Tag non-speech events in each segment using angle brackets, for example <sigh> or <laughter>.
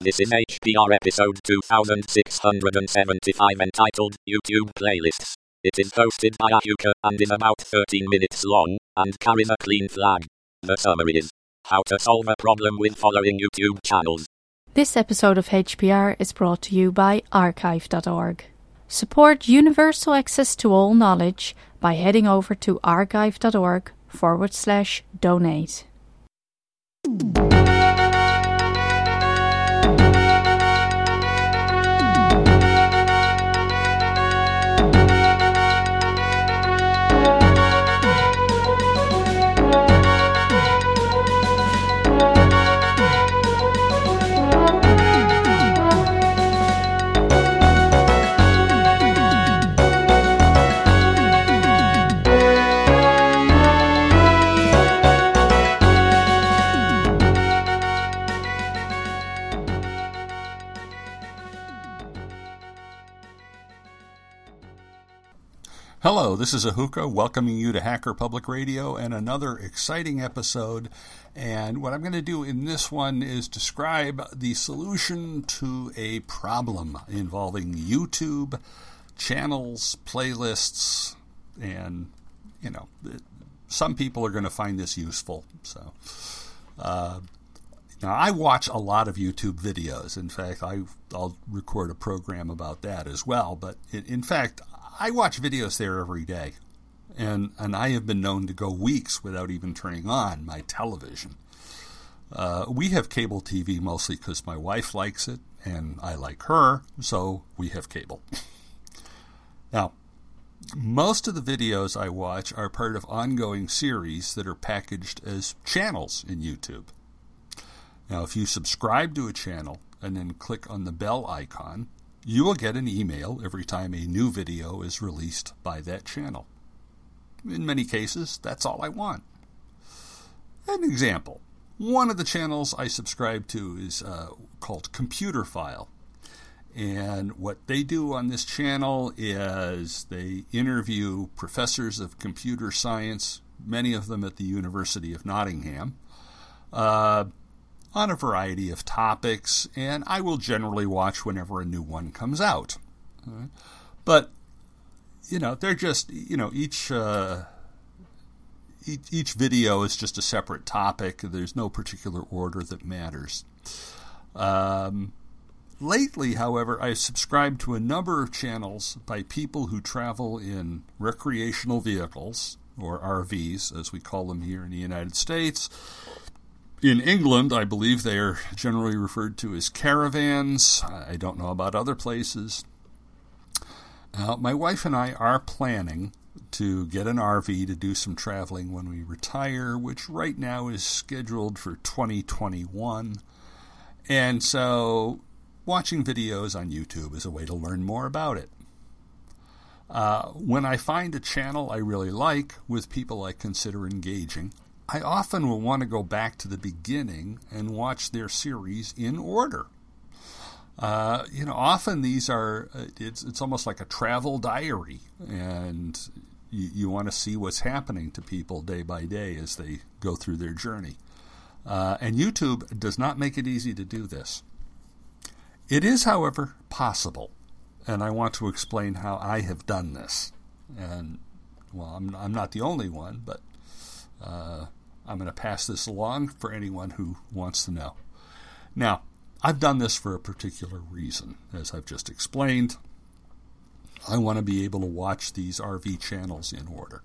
This is HPR episode 2675 entitled YouTube Playlists. It is hosted by Ahuka and is about 13 minutes long and carries a clean flag. The summary is How to solve a problem with following YouTube channels. This episode of HPR is brought to you by archive.org. Support universal access to all knowledge by heading over to archive.org forward slash donate. Hello, this is Ahuka welcoming you to Hacker Public Radio and another exciting episode. And what I'm going to do in this one is describe the solution to a problem involving YouTube channels, playlists, and, you know, some people are going to find this useful. So, uh, now, I watch a lot of YouTube videos. In fact, I, will record a program about that as well. But in, in fact, I watch videos there every day, and and I have been known to go weeks without even turning on my television. Uh, we have cable TV mostly because my wife likes it and I like her, so we have cable. <laughs> now, most of the videos I watch are part of ongoing series that are packaged as channels in YouTube. Now, if you subscribe to a channel and then click on the bell icon, you will get an email every time a new video is released by that channel. In many cases, that's all I want. An example one of the channels I subscribe to is uh, called Computerphile. And what they do on this channel is they interview professors of computer science, many of them at the University of Nottingham. Uh, on a variety of topics, and I will generally watch whenever a new one comes out. But you know, they're just you know each. Uh, each, each video is just a separate topic. There's no particular order that matters. Um, lately, however, I've subscribed to a number of channels by people who travel in recreational vehicles, or RVs, as we call them here in the United States, in England, I believe they are generally referred to as caravans. I don't know about other places. Uh, my wife and I are planning to get an RV to do some traveling when we retire, which right now is scheduled for 2021. And so, watching videos on YouTube is a way to learn more about it. Uh, when I find a channel I really like with people I consider engaging, I often will want to go back to the beginning and watch their series in order. Uh, you know, often these are uh, it's it's almost like a travel diary, and you, you want to see what's happening to people day by day as they go through their journey. Uh, and YouTube does not make it easy to do this. It is, however, possible, and I want to explain how I have done this. And well, I'm I'm not the only one, but uh, I'm going to pass this along for anyone who wants to know. Now, I've done this for a particular reason, as I've just explained. I want to be able to watch these RV channels in order.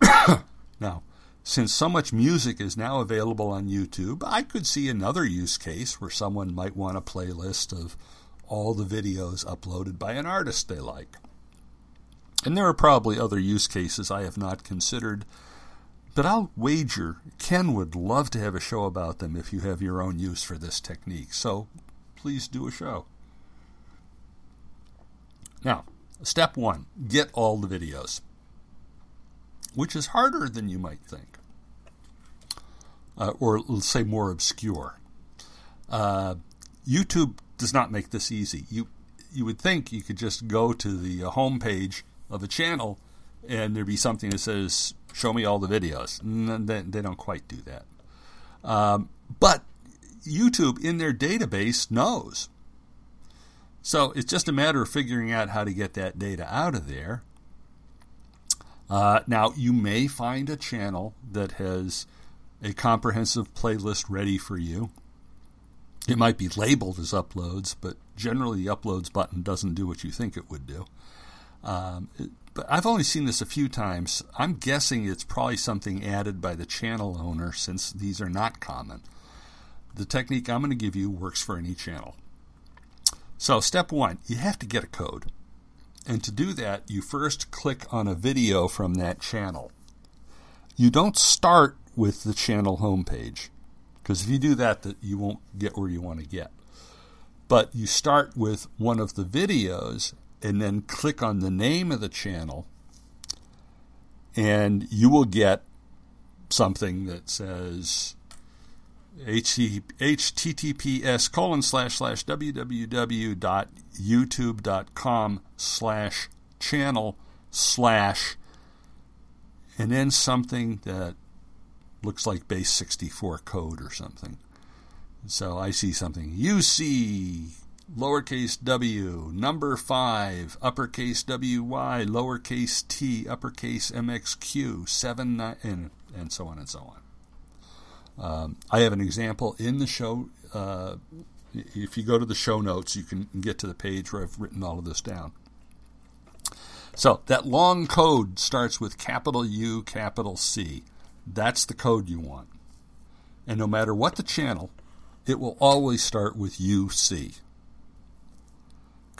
<coughs> now, since so much music is now available on YouTube, I could see another use case where someone might want a playlist of all the videos uploaded by an artist they like. And there are probably other use cases I have not considered but I'll wager Ken would love to have a show about them if you have your own use for this technique. So please do a show. Now, step one get all the videos, which is harder than you might think, uh, or let's say more obscure. Uh, YouTube does not make this easy. You you would think you could just go to the uh, home page of a channel and there'd be something that says show me all the videos. They, they don't quite do that. Um, but YouTube in their database knows. So it's just a matter of figuring out how to get that data out of there. Uh, now, you may find a channel that has a comprehensive playlist ready for you. It might be labeled as uploads, but generally the uploads button doesn't do what you think it would do. Um, it, but I've only seen this a few times. I'm guessing it's probably something added by the channel owner since these are not common. The technique I'm going to give you works for any channel. So, step one, you have to get a code. And to do that, you first click on a video from that channel. You don't start with the channel homepage because if you do that, you won't get where you want to get. But you start with one of the videos and then click on the name of the channel, and you will get something that says https colon slash slash www.youtube.com slash channel slash and then something that looks like base 64 code or something. So I see something UC lowercase w, number 5, uppercase WY, lowercase t, uppercase MXQ, 7, 9, and, and so on and so on. Um, I have an example in the show. Uh, if you go to the show notes, you can get to the page where I've written all of this down. So that long code starts with capital U, capital C. That's the code you want. And no matter what the channel, it will always start with UC.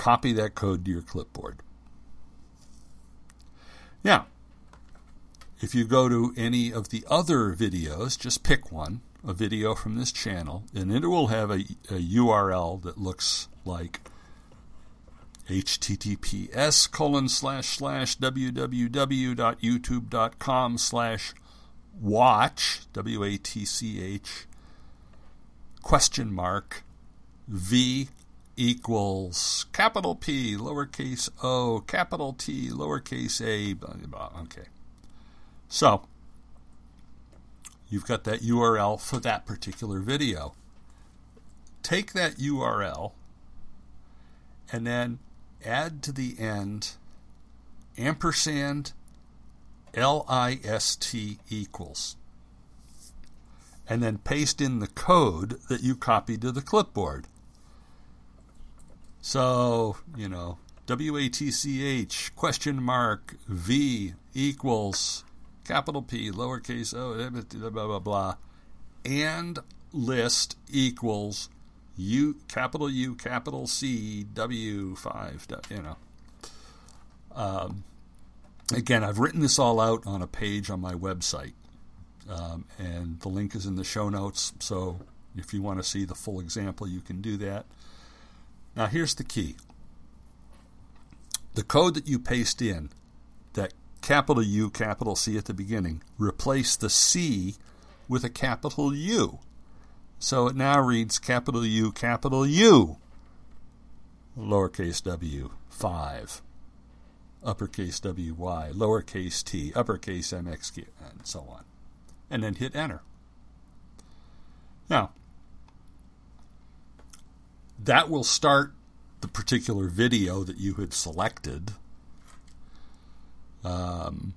Copy that code to your clipboard. Now, if you go to any of the other videos, just pick one, a video from this channel, and it will have a, a URL that looks like https colon slash slash www.youtube.com slash watch w-a-t-c-h question mark v equals capital P, lowercase o, capital T, lowercase a, blah, blah, okay. So, you've got that URL for that particular video. Take that URL and then add to the end ampersand list equals. And then paste in the code that you copied to the clipboard. So, you know, WATCH question mark V equals capital P lowercase o blah blah blah blah and list equals U capital U capital C W five you know. Um, again, I've written this all out on a page on my website, um, and the link is in the show notes. So if you want to see the full example, you can do that. Now, here's the key the code that you paste in, that capital U, capital C at the beginning, replace the C with a capital U. So it now reads capital U, capital U, lowercase w, 5, uppercase WY, lowercase t, uppercase mx, and so on. And then hit enter. Now, that will start the particular video that you had selected. Um,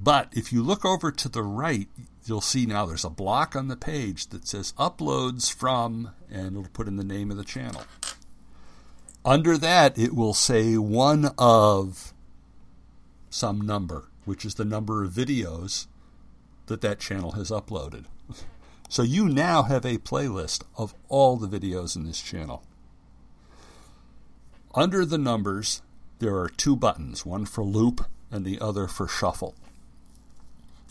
but if you look over to the right, you'll see now there's a block on the page that says uploads from, and it'll put in the name of the channel. Under that, it will say one of some number, which is the number of videos that that channel has uploaded. <laughs> So you now have a playlist of all the videos in this channel. Under the numbers, there are two buttons, one for loop and the other for shuffle.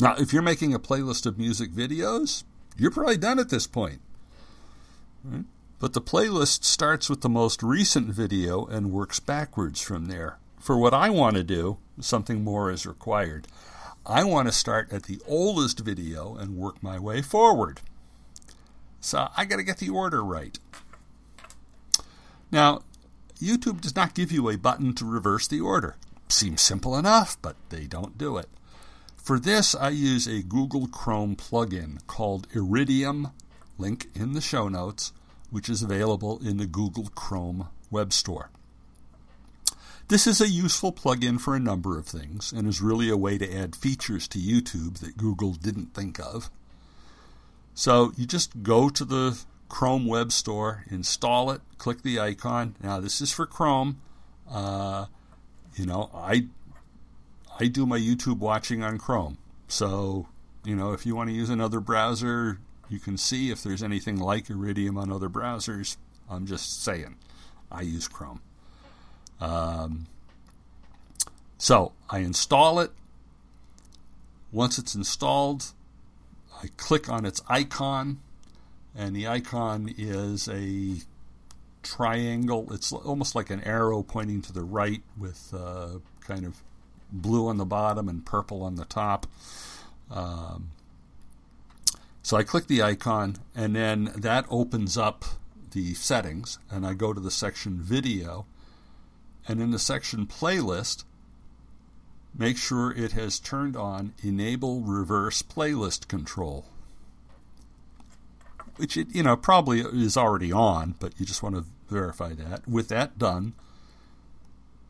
Now, if you're making a playlist of music videos, you're probably done at this point. But the playlist starts with the most recent video and works backwards from there. For what I want to do, something more is required. I want to start at the oldest video and work my way forward. So I got to get the order right. Now, YouTube does not give you a button to reverse the order. Seems simple enough, but they don't do it. For this, I use a Google Chrome plugin called Iridium link in the show notes, which is available in the Google Chrome web store. This is a useful plugin for a number of things and is really a way to add features to YouTube that Google didn't think of. So you just go to the Chrome Web Store, install it, click the icon. Now this is for Chrome. Uh, you know, I I do my YouTube watching on Chrome. So, you know, if you want to use another browser, you can see if there's anything like Iridium on other browsers. I'm just saying, I use Chrome. Um, so I install it. Once it's installed, I click on its icon, and the icon is a triangle. It's almost like an arrow pointing to the right with uh, kind of blue on the bottom and purple on the top. Um, so I click the icon, and then that opens up the settings, and I go to the section video. And in the section playlist, make sure it has turned on enable reverse playlist control which it you know probably is already on but you just want to verify that. With that done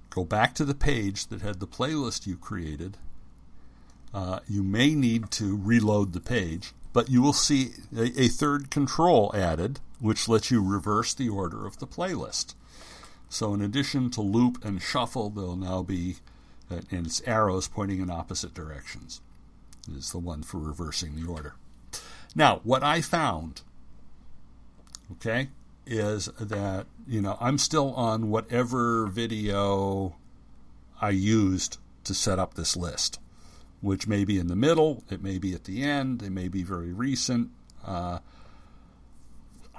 go back to the page that had the playlist you created. Uh, you may need to reload the page but you will see a, a third control added which lets you reverse the order of the playlist. So in addition to loop and shuffle there'll now be uh, and its arrows pointing in opposite directions is the one for reversing the order. Now, what I found, okay, is that, you know, I'm still on whatever video I used to set up this list, which may be in the middle, it may be at the end, it may be very recent. Uh,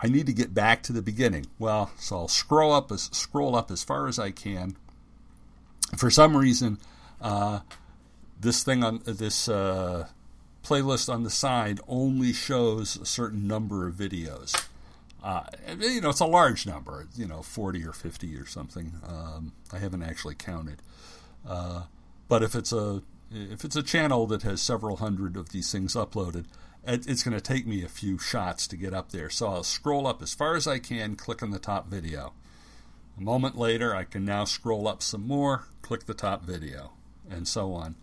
I need to get back to the beginning. Well, so I'll scroll up as scroll up as far as I can. For some reason, uh, this thing on this uh, playlist on the side only shows a certain number of videos. Uh, you know, it's a large number. You know, forty or fifty or something. Um, I haven't actually counted. Uh, but if it's a if it's a channel that has several hundred of these things uploaded, it, it's going to take me a few shots to get up there. So I'll scroll up as far as I can, click on the top video. A moment later, I can now scroll up some more, click the top video, and so on.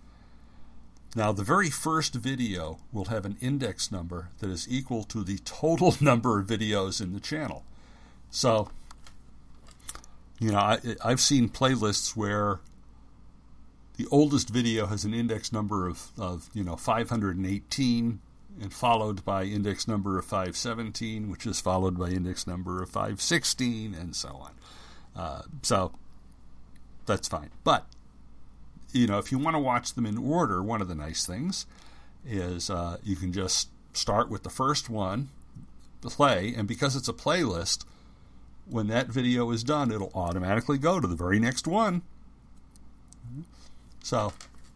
Now, the very first video will have an index number that is equal to the total <laughs> number of videos in the channel. So, you know, I, have seen playlists where the oldest video has an index number of, of, you know, 518 and followed by index number of 517, which is followed by index number of 516, and so on. Uh, so that's fine. But you know, if you want to watch them in order, one of the nice things is uh, you can just start with the first one, play, and because it's a playlist, when that video is done, it'll automatically go to the very next one. So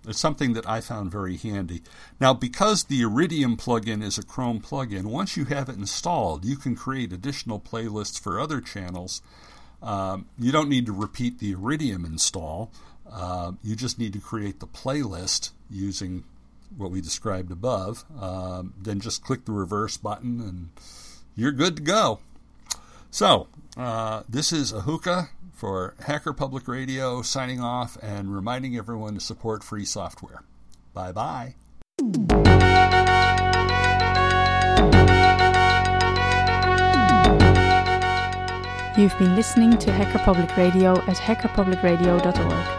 it's something that I found very handy. Now, because the Iridium plugin is a Chrome plugin, once you have it installed, you can create additional playlists for other channels. Um, you don't need to repeat the Iridium install. Uh, you just need to create the playlist using what we described above. Um, then just click the reverse button and you're good to go. So, uh, this is Ahuka for Hacker Public Radio signing off and reminding everyone to support free software. Bye bye. You've been listening to Hacker Public Radio at hackerpublicradio.org.